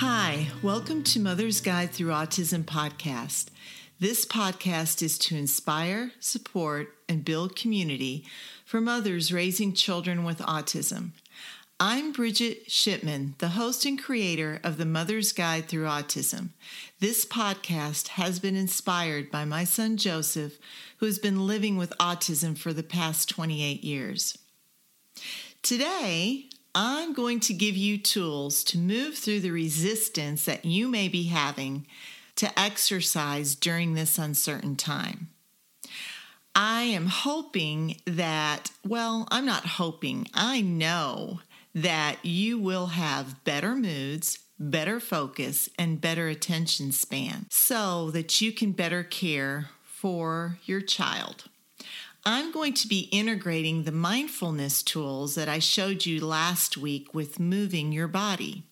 Hi, welcome to Mother's Guide Through Autism podcast. This podcast is to inspire, support, and build community for mothers raising children with autism. I'm Bridget Shipman, the host and creator of the Mother's Guide Through Autism. This podcast has been inspired by my son Joseph, who has been living with autism for the past 28 years. Today, I'm going to give you tools to move through the resistance that you may be having to exercise during this uncertain time. I am hoping that, well, I'm not hoping, I know that you will have better moods, better focus, and better attention span so that you can better care for your child. I'm going to be integrating the mindfulness tools that I showed you last week with moving your body.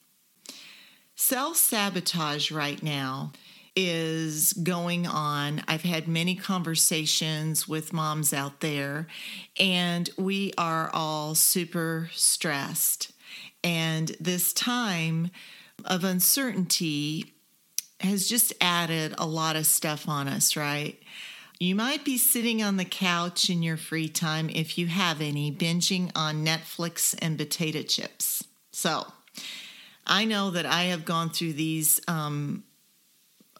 Self sabotage right now is going on. I've had many conversations with moms out there, and we are all super stressed. And this time of uncertainty has just added a lot of stuff on us, right? You might be sitting on the couch in your free time, if you have any, binging on Netflix and potato chips. So, I know that I have gone through these um,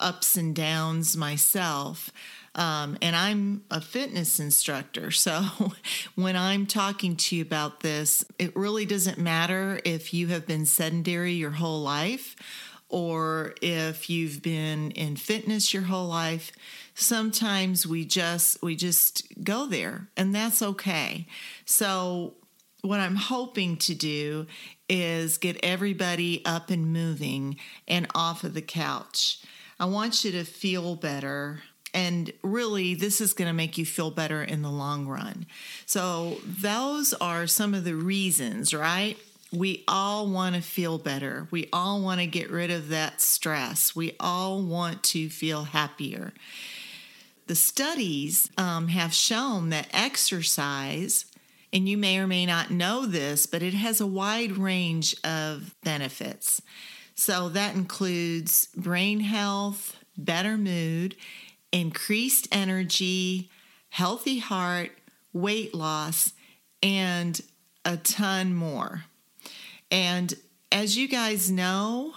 ups and downs myself. Um, and I'm a fitness instructor. So when I'm talking to you about this, it really doesn't matter if you have been sedentary your whole life or if you've been in fitness your whole life sometimes we just we just go there and that's okay. So what i'm hoping to do is get everybody up and moving and off of the couch. I want you to feel better and really this is going to make you feel better in the long run. So those are some of the reasons right we all want to feel better. We all want to get rid of that stress. We all want to feel happier the studies um, have shown that exercise, and you may or may not know this, but it has a wide range of benefits. So that includes brain health, better mood, increased energy, healthy heart, weight loss, and a ton more. And as you guys know,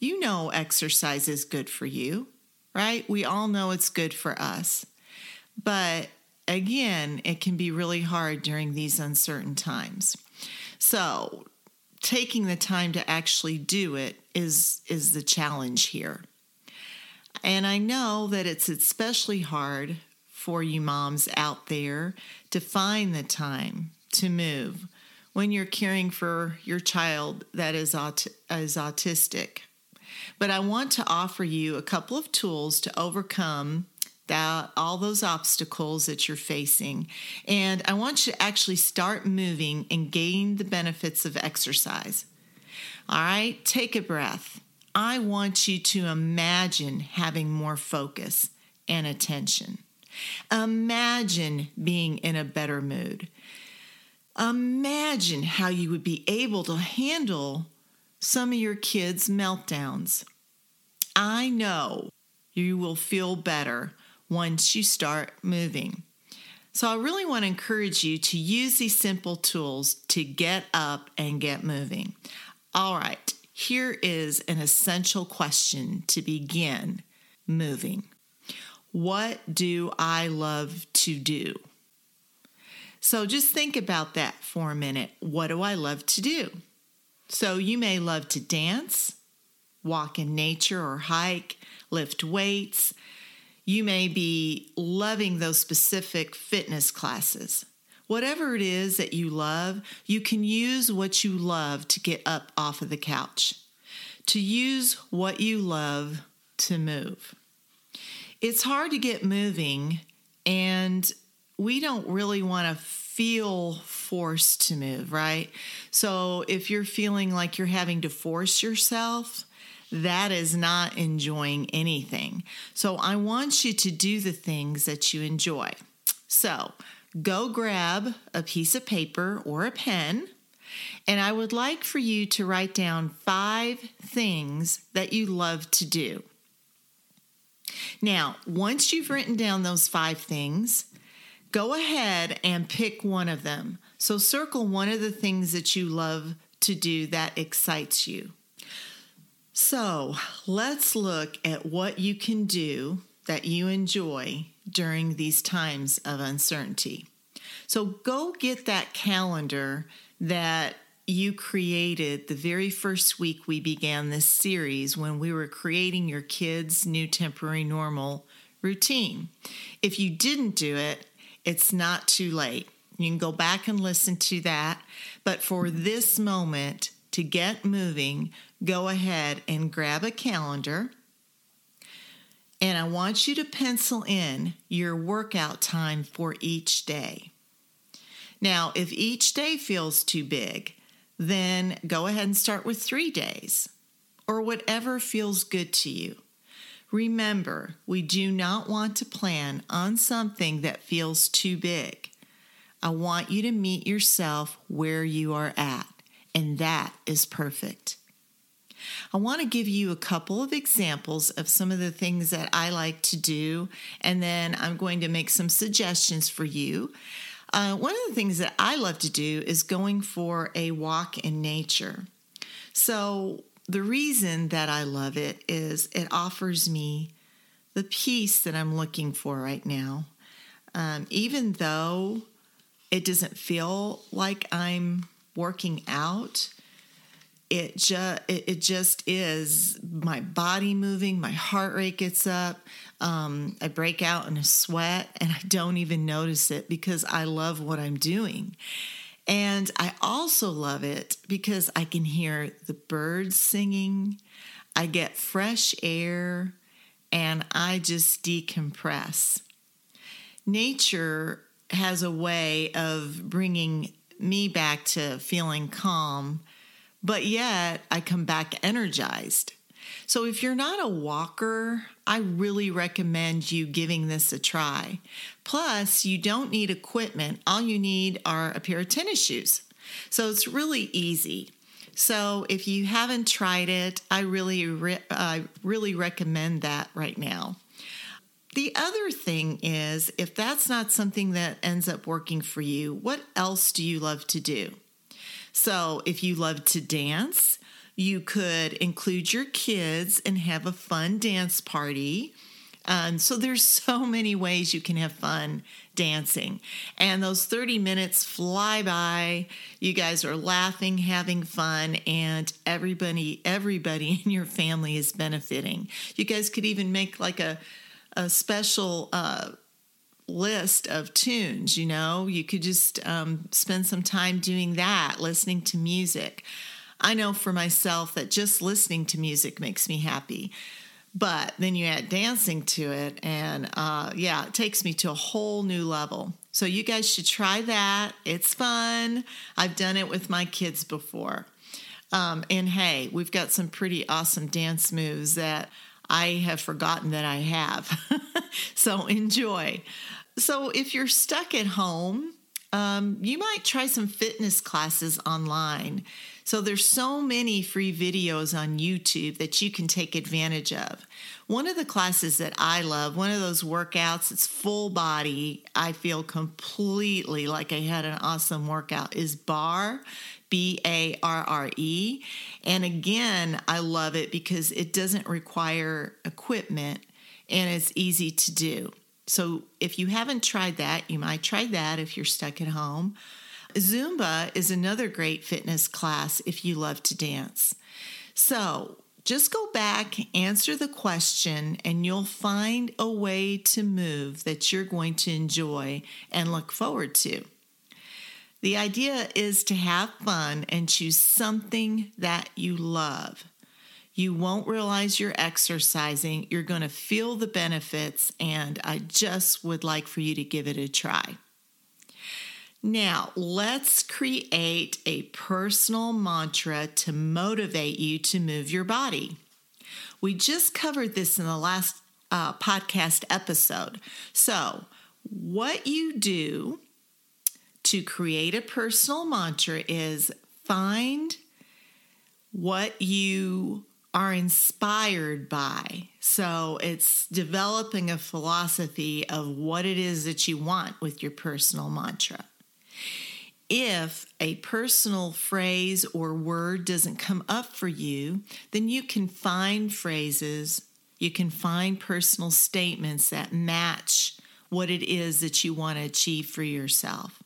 you know exercise is good for you right? We all know it's good for us. But again, it can be really hard during these uncertain times. So, taking the time to actually do it is is the challenge here. And I know that it's especially hard for you moms out there to find the time to move when you're caring for your child that is, aut- is autistic. But I want to offer you a couple of tools to overcome that all those obstacles that you're facing. And I want you to actually start moving and gain the benefits of exercise. All right, take a breath. I want you to imagine having more focus and attention. Imagine being in a better mood. Imagine how you would be able to handle some of your kids' meltdowns. I know you will feel better once you start moving. So, I really want to encourage you to use these simple tools to get up and get moving. All right, here is an essential question to begin moving What do I love to do? So, just think about that for a minute. What do I love to do? So you may love to dance, walk in nature or hike, lift weights. You may be loving those specific fitness classes. Whatever it is that you love, you can use what you love to get up off of the couch, to use what you love to move. It's hard to get moving, and we don't really want to feel forced to move, right? So if you're feeling like you're having to force yourself, that is not enjoying anything. So I want you to do the things that you enjoy. So go grab a piece of paper or a pen And I would like for you to write down five things that you love to do. Now, once you've written down those five things, go ahead and pick one of them. So, circle one of the things that you love to do that excites you. So, let's look at what you can do that you enjoy during these times of uncertainty. So, go get that calendar that you created the very first week we began this series when we were creating your kids' new temporary normal routine. If you didn't do it, it's not too late. You can go back and listen to that. But for this moment to get moving, go ahead and grab a calendar. And I want you to pencil in your workout time for each day. Now, if each day feels too big, then go ahead and start with three days or whatever feels good to you. Remember, we do not want to plan on something that feels too big. I want you to meet yourself where you are at, and that is perfect. I want to give you a couple of examples of some of the things that I like to do, and then I'm going to make some suggestions for you. Uh, one of the things that I love to do is going for a walk in nature. So, the reason that I love it is it offers me the peace that I'm looking for right now. Um, even though it doesn't feel like I'm working out, it just it, it, just is my body moving my heart rate gets up um, i break out in a sweat and i don't even notice it because i love what i'm doing and i also love it because i can hear the birds singing i get fresh air and i just decompress nature has a way of bringing me back to feeling calm but yet I come back energized. So if you're not a walker, I really recommend you giving this a try. Plus, you don't need equipment, all you need are a pair of tennis shoes. So it's really easy. So if you haven't tried it, I really, re- I really recommend that right now. The other thing is, if that's not something that ends up working for you, what else do you love to do? So if you love to dance, you could include your kids and have a fun dance party. Um, so there's so many ways you can have fun dancing. And those 30 minutes fly by. You guys are laughing, having fun, and everybody everybody in your family is benefiting. You guys could even make like a a special uh, list of tunes. You know, you could just um, spend some time doing that, listening to music. I know for myself that just listening to music makes me happy. But then you add dancing to it, and uh, yeah, it takes me to a whole new level. So you guys should try that. It's fun. I've done it with my kids before. Um, and hey, we've got some pretty awesome dance moves that I have forgotten that I have. so enjoy. So, if you're stuck at home, um, you might try some fitness classes online. So, there's so many free videos on YouTube that you can take advantage of. One of the classes that I love, one of those workouts, it's full body. I feel completely like I had an awesome workout, is barre B A R R E. And again, I love it because it doesn't require equipment and it's easy to do. So if you haven't tried that, you might try that if you're stuck at home. Zumba is another great fitness class if you love to dance. So just go back, answer the question, and you'll find a way to move that you're going to enjoy and look forward to. The idea is to have fun and choose something that you love. You won't realize you're exercising. You're going to feel the benefits, and I just would like for you to give it a try. Now, let's create a personal mantra to motivate you to move your body. We just covered this in the last uh, podcast episode. So, what you do to create a personal mantra is find what you are inspired by. So it's developing a philosophy of what it is that you want with your personal mantra. If a personal phrase or word doesn't come up for you, then you can find phrases, you can find personal statements that match what it is that you want to achieve for yourself.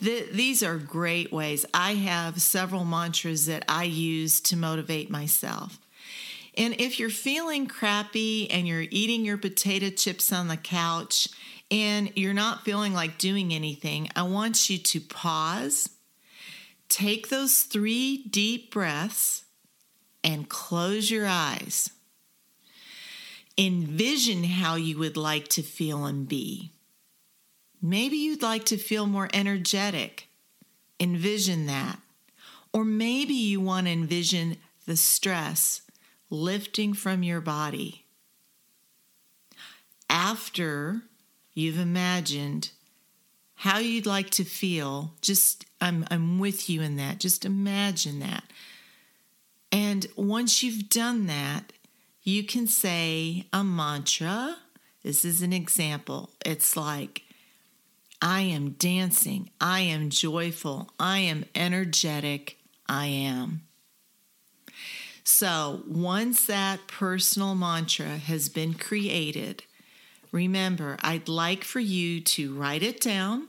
The, these are great ways. I have several mantras that I use to motivate myself. And if you're feeling crappy and you're eating your potato chips on the couch and you're not feeling like doing anything, I want you to pause, take those three deep breaths, and close your eyes. Envision how you would like to feel and be. Maybe you'd like to feel more energetic. Envision that. Or maybe you want to envision the stress lifting from your body. After you've imagined how you'd like to feel, just I'm, I'm with you in that. Just imagine that. And once you've done that, you can say a mantra. This is an example. It's like, I am dancing. I am joyful. I am energetic. I am. So, once that personal mantra has been created, remember, I'd like for you to write it down,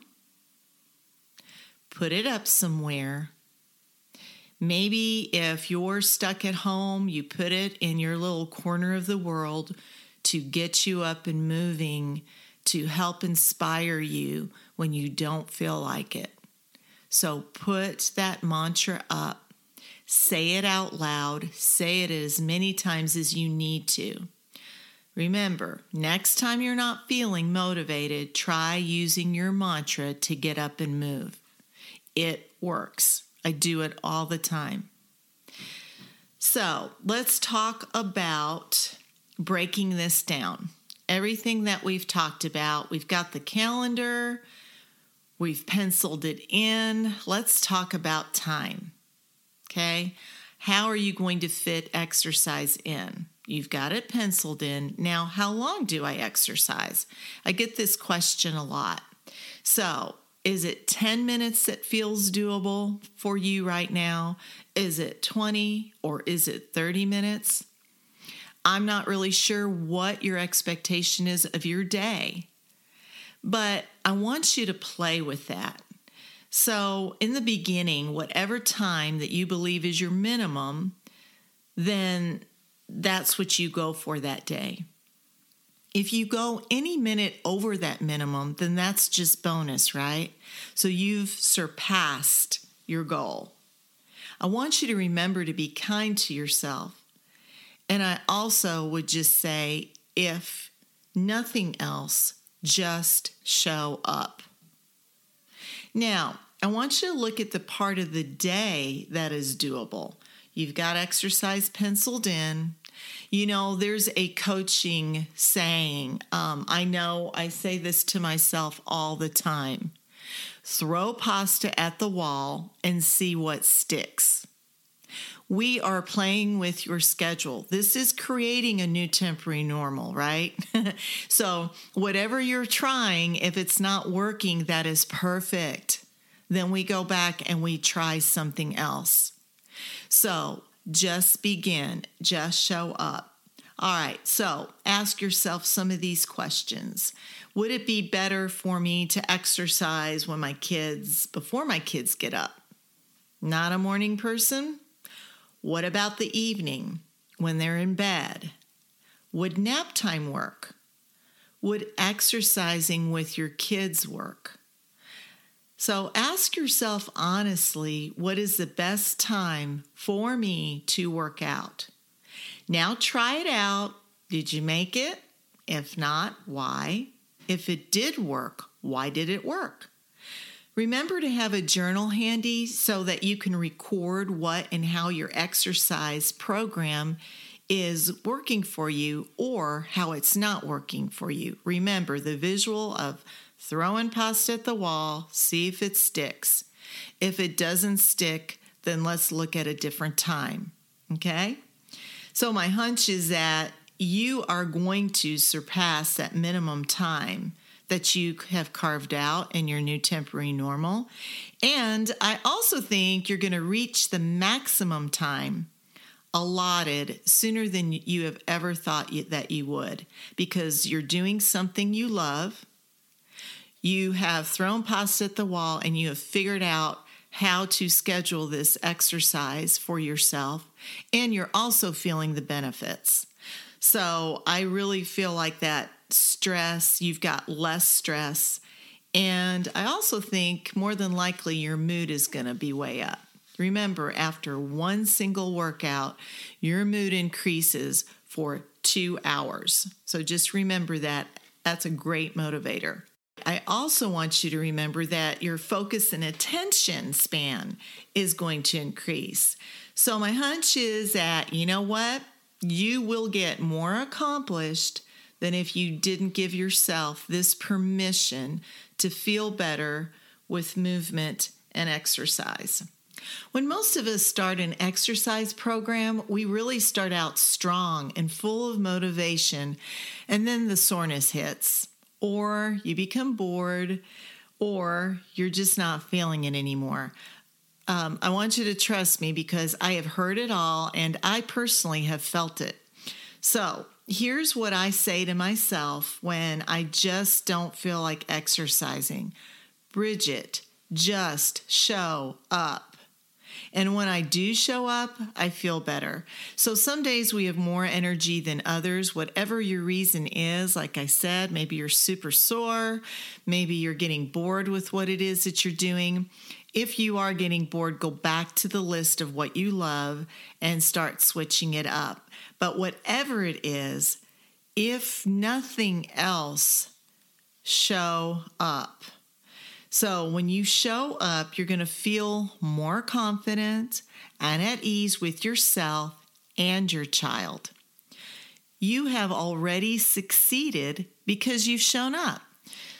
put it up somewhere. Maybe if you're stuck at home, you put it in your little corner of the world to get you up and moving, to help inspire you when you don't feel like it. So put that mantra up, say it out loud, say it as many times as you need to. Remember, next time you're not feeling motivated, try using your mantra to get up and move. It works. I do it all the time. So let's talk about breaking this down. Everything that we've talked about, we've got the calendar, We've penciled it in. Let's talk about time. Okay. How are you going to fit exercise in? You've got it penciled in. Now, how long do I exercise? I get this question a lot. So, is it 10 minutes that feels doable for you right now? Is it 20 or is it 30 minutes? I'm not really sure what your expectation is of your day. But I want you to play with that. So, in the beginning, whatever time that you believe is your minimum, then that's what you go for that day. If you go any minute over that minimum, then that's just bonus, right? So you've surpassed your goal. I want you to remember to be kind to yourself. And I also would just say if nothing else, just show up. Now, I want you to look at the part of the day that is doable. You've got exercise penciled in. You know, there's a coaching saying. Um, I know I say this to myself all the time throw pasta at the wall and see what sticks. We are playing with your schedule. This is creating a new temporary normal, right? so, whatever you're trying, if it's not working, that is perfect. Then we go back and we try something else. So, just begin, just show up. All right, so ask yourself some of these questions. Would it be better for me to exercise when my kids, before my kids get up? Not a morning person? What about the evening when they're in bed? Would nap time work? Would exercising with your kids work? So ask yourself honestly what is the best time for me to work out? Now try it out. Did you make it? If not, why? If it did work, why did it work? Remember to have a journal handy so that you can record what and how your exercise program is working for you or how it's not working for you. Remember the visual of throwing pasta at the wall, see if it sticks. If it doesn't stick, then let's look at a different time. Okay? So, my hunch is that you are going to surpass that minimum time that you have carved out in your new temporary normal. And I also think you're going to reach the maximum time allotted sooner than you have ever thought that you would because you're doing something you love. You have thrown pasta at the wall and you have figured out how to schedule this exercise for yourself, and you're also feeling the benefits. So I really feel like that stress, you've got less stress. And I also think more than likely your mood is going to be way up. Remember, after one single workout, your mood increases for two hours. So just remember that. That's a great motivator. I also want you to remember that your focus and attention span is going to increase. So, my hunch is that, you know what? You will get more accomplished than if you didn't give yourself this permission to feel better with movement and exercise. When most of us start an exercise program, we really start out strong and full of motivation, and then the soreness hits, or you become bored, or you're just not feeling it anymore. Um, I want you to trust me because I have heard it all and I personally have felt it. So, here's what I say to myself when I just don't feel like exercising Bridget, just show up. And when I do show up, I feel better. So some days we have more energy than others, whatever your reason is. Like I said, maybe you're super sore, maybe you're getting bored with what it is that you're doing. If you are getting bored, go back to the list of what you love and start switching it up. But whatever it is, if nothing else, show up. So when you show up, you're going to feel more confident and at ease with yourself and your child. You have already succeeded because you've shown up.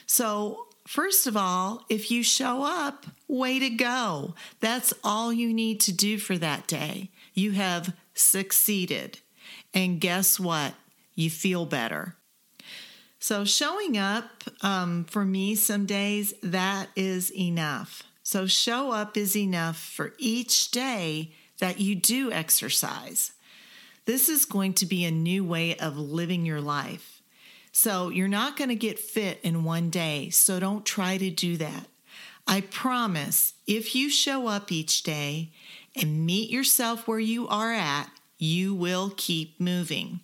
So, first of all, if you show up, way to go. That's all you need to do for that day. You have succeeded. And guess what? You feel better. So, showing up um, for me some days, that is enough. So, show up is enough for each day that you do exercise. This is going to be a new way of living your life. So, you're not going to get fit in one day, so don't try to do that. I promise if you show up each day and meet yourself where you are at, you will keep moving.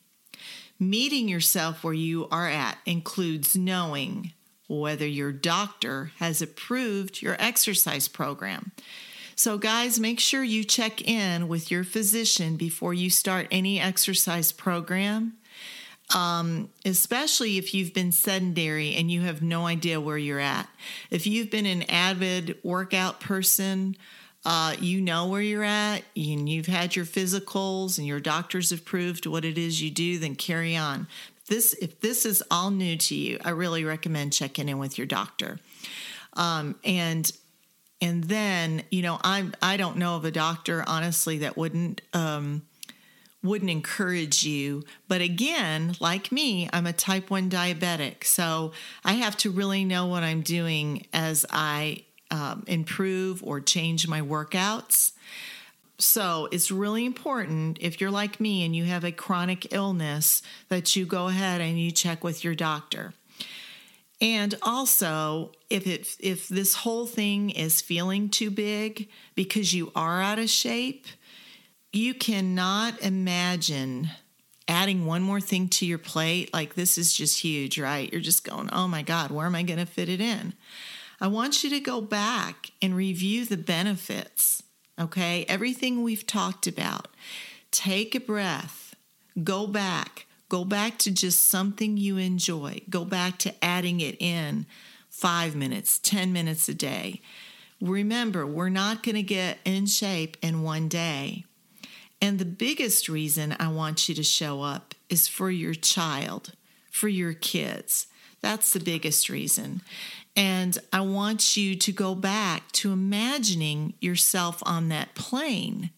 Meeting yourself where you are at includes knowing whether your doctor has approved your exercise program. So, guys, make sure you check in with your physician before you start any exercise program, um, especially if you've been sedentary and you have no idea where you're at. If you've been an avid workout person, uh, you know where you're at and you've had your physicals and your doctors have proved what it is you do, then carry on. This, if this is all new to you, I really recommend checking in with your doctor. Um, and and then you know I'm I don't know of a doctor honestly that wouldn't um, wouldn't encourage you. But again, like me, I'm a type 1 diabetic. So I have to really know what I'm doing as I um, improve or change my workouts. So it's really important if you're like me and you have a chronic illness that you go ahead and you check with your doctor. And also, if it if this whole thing is feeling too big because you are out of shape, you cannot imagine adding one more thing to your plate. Like this is just huge, right? You're just going, "Oh my god, where am I going to fit it in?" I want you to go back and review the benefits, okay? Everything we've talked about. Take a breath, go back, go back to just something you enjoy, go back to adding it in five minutes, 10 minutes a day. Remember, we're not going to get in shape in one day. And the biggest reason I want you to show up is for your child, for your kids. That's the biggest reason. And I want you to go back to imagining yourself on that plane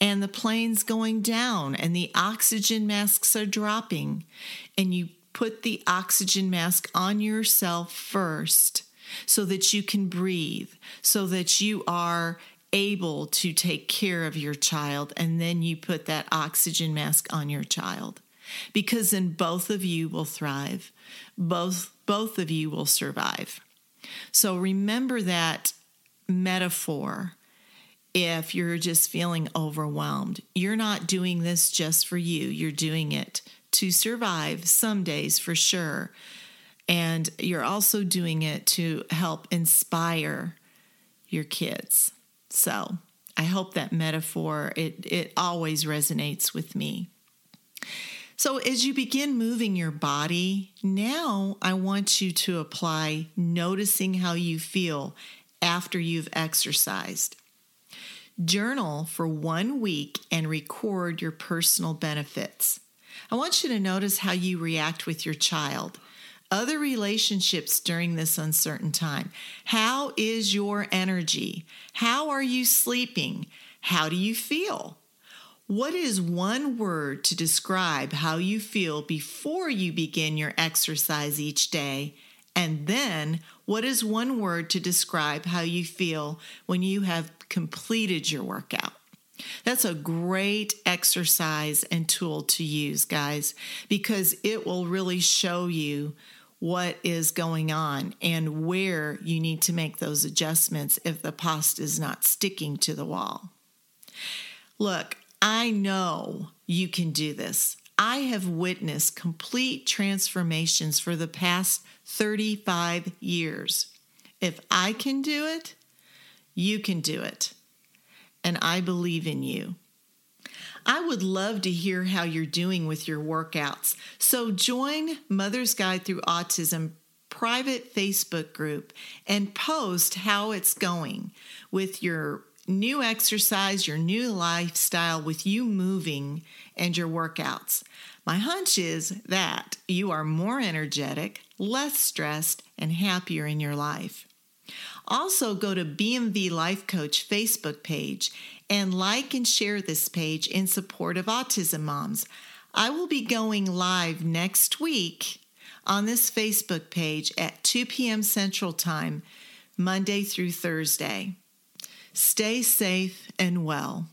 and the plane's going down and the oxygen masks are dropping. And you put the oxygen mask on yourself first so that you can breathe, so that you are able to take care of your child. And then you put that oxygen mask on your child because then both of you will thrive. Both both of you will survive. So remember that metaphor if you're just feeling overwhelmed. You're not doing this just for you, you're doing it to survive some days for sure. And you're also doing it to help inspire your kids. So I hope that metaphor it it always resonates with me. So as you begin moving your body, now I want you to apply noticing how you feel after you've exercised. Journal for one week and record your personal benefits. I want you to notice how you react with your child, other relationships during this uncertain time. How is your energy? How are you sleeping? How do you feel? What is one word to describe how you feel before you begin your exercise each day? And then, what is one word to describe how you feel when you have completed your workout? That's a great exercise and tool to use, guys, because it will really show you what is going on and where you need to make those adjustments if the pasta is not sticking to the wall. Look, I know you can do this. I have witnessed complete transformations for the past 35 years. If I can do it, you can do it and I believe in you. I would love to hear how you're doing with your workouts. So join Mother's Guide Through Autism private Facebook group and post how it's going with your new exercise, your new lifestyle, with you moving and your workouts. My hunch is that you are more energetic, less stressed, and happier in your life. Also, go to BMV Life Coach Facebook page and like and share this page in support of autism moms. I will be going live next week on this Facebook page at 2 p.m. Central Time, Monday through Thursday. Stay safe and well.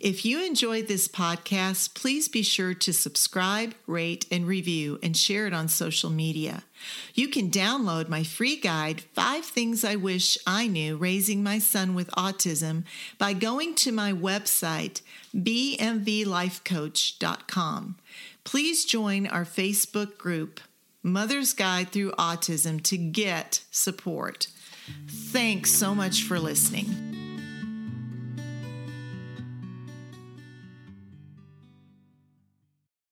If you enjoyed this podcast, please be sure to subscribe, rate, and review and share it on social media. You can download my free guide, Five Things I Wish I Knew Raising My Son with Autism, by going to my website, bmvlifecoach.com. Please join our Facebook group, Mother's Guide Through Autism, to get support. Thanks so much for listening.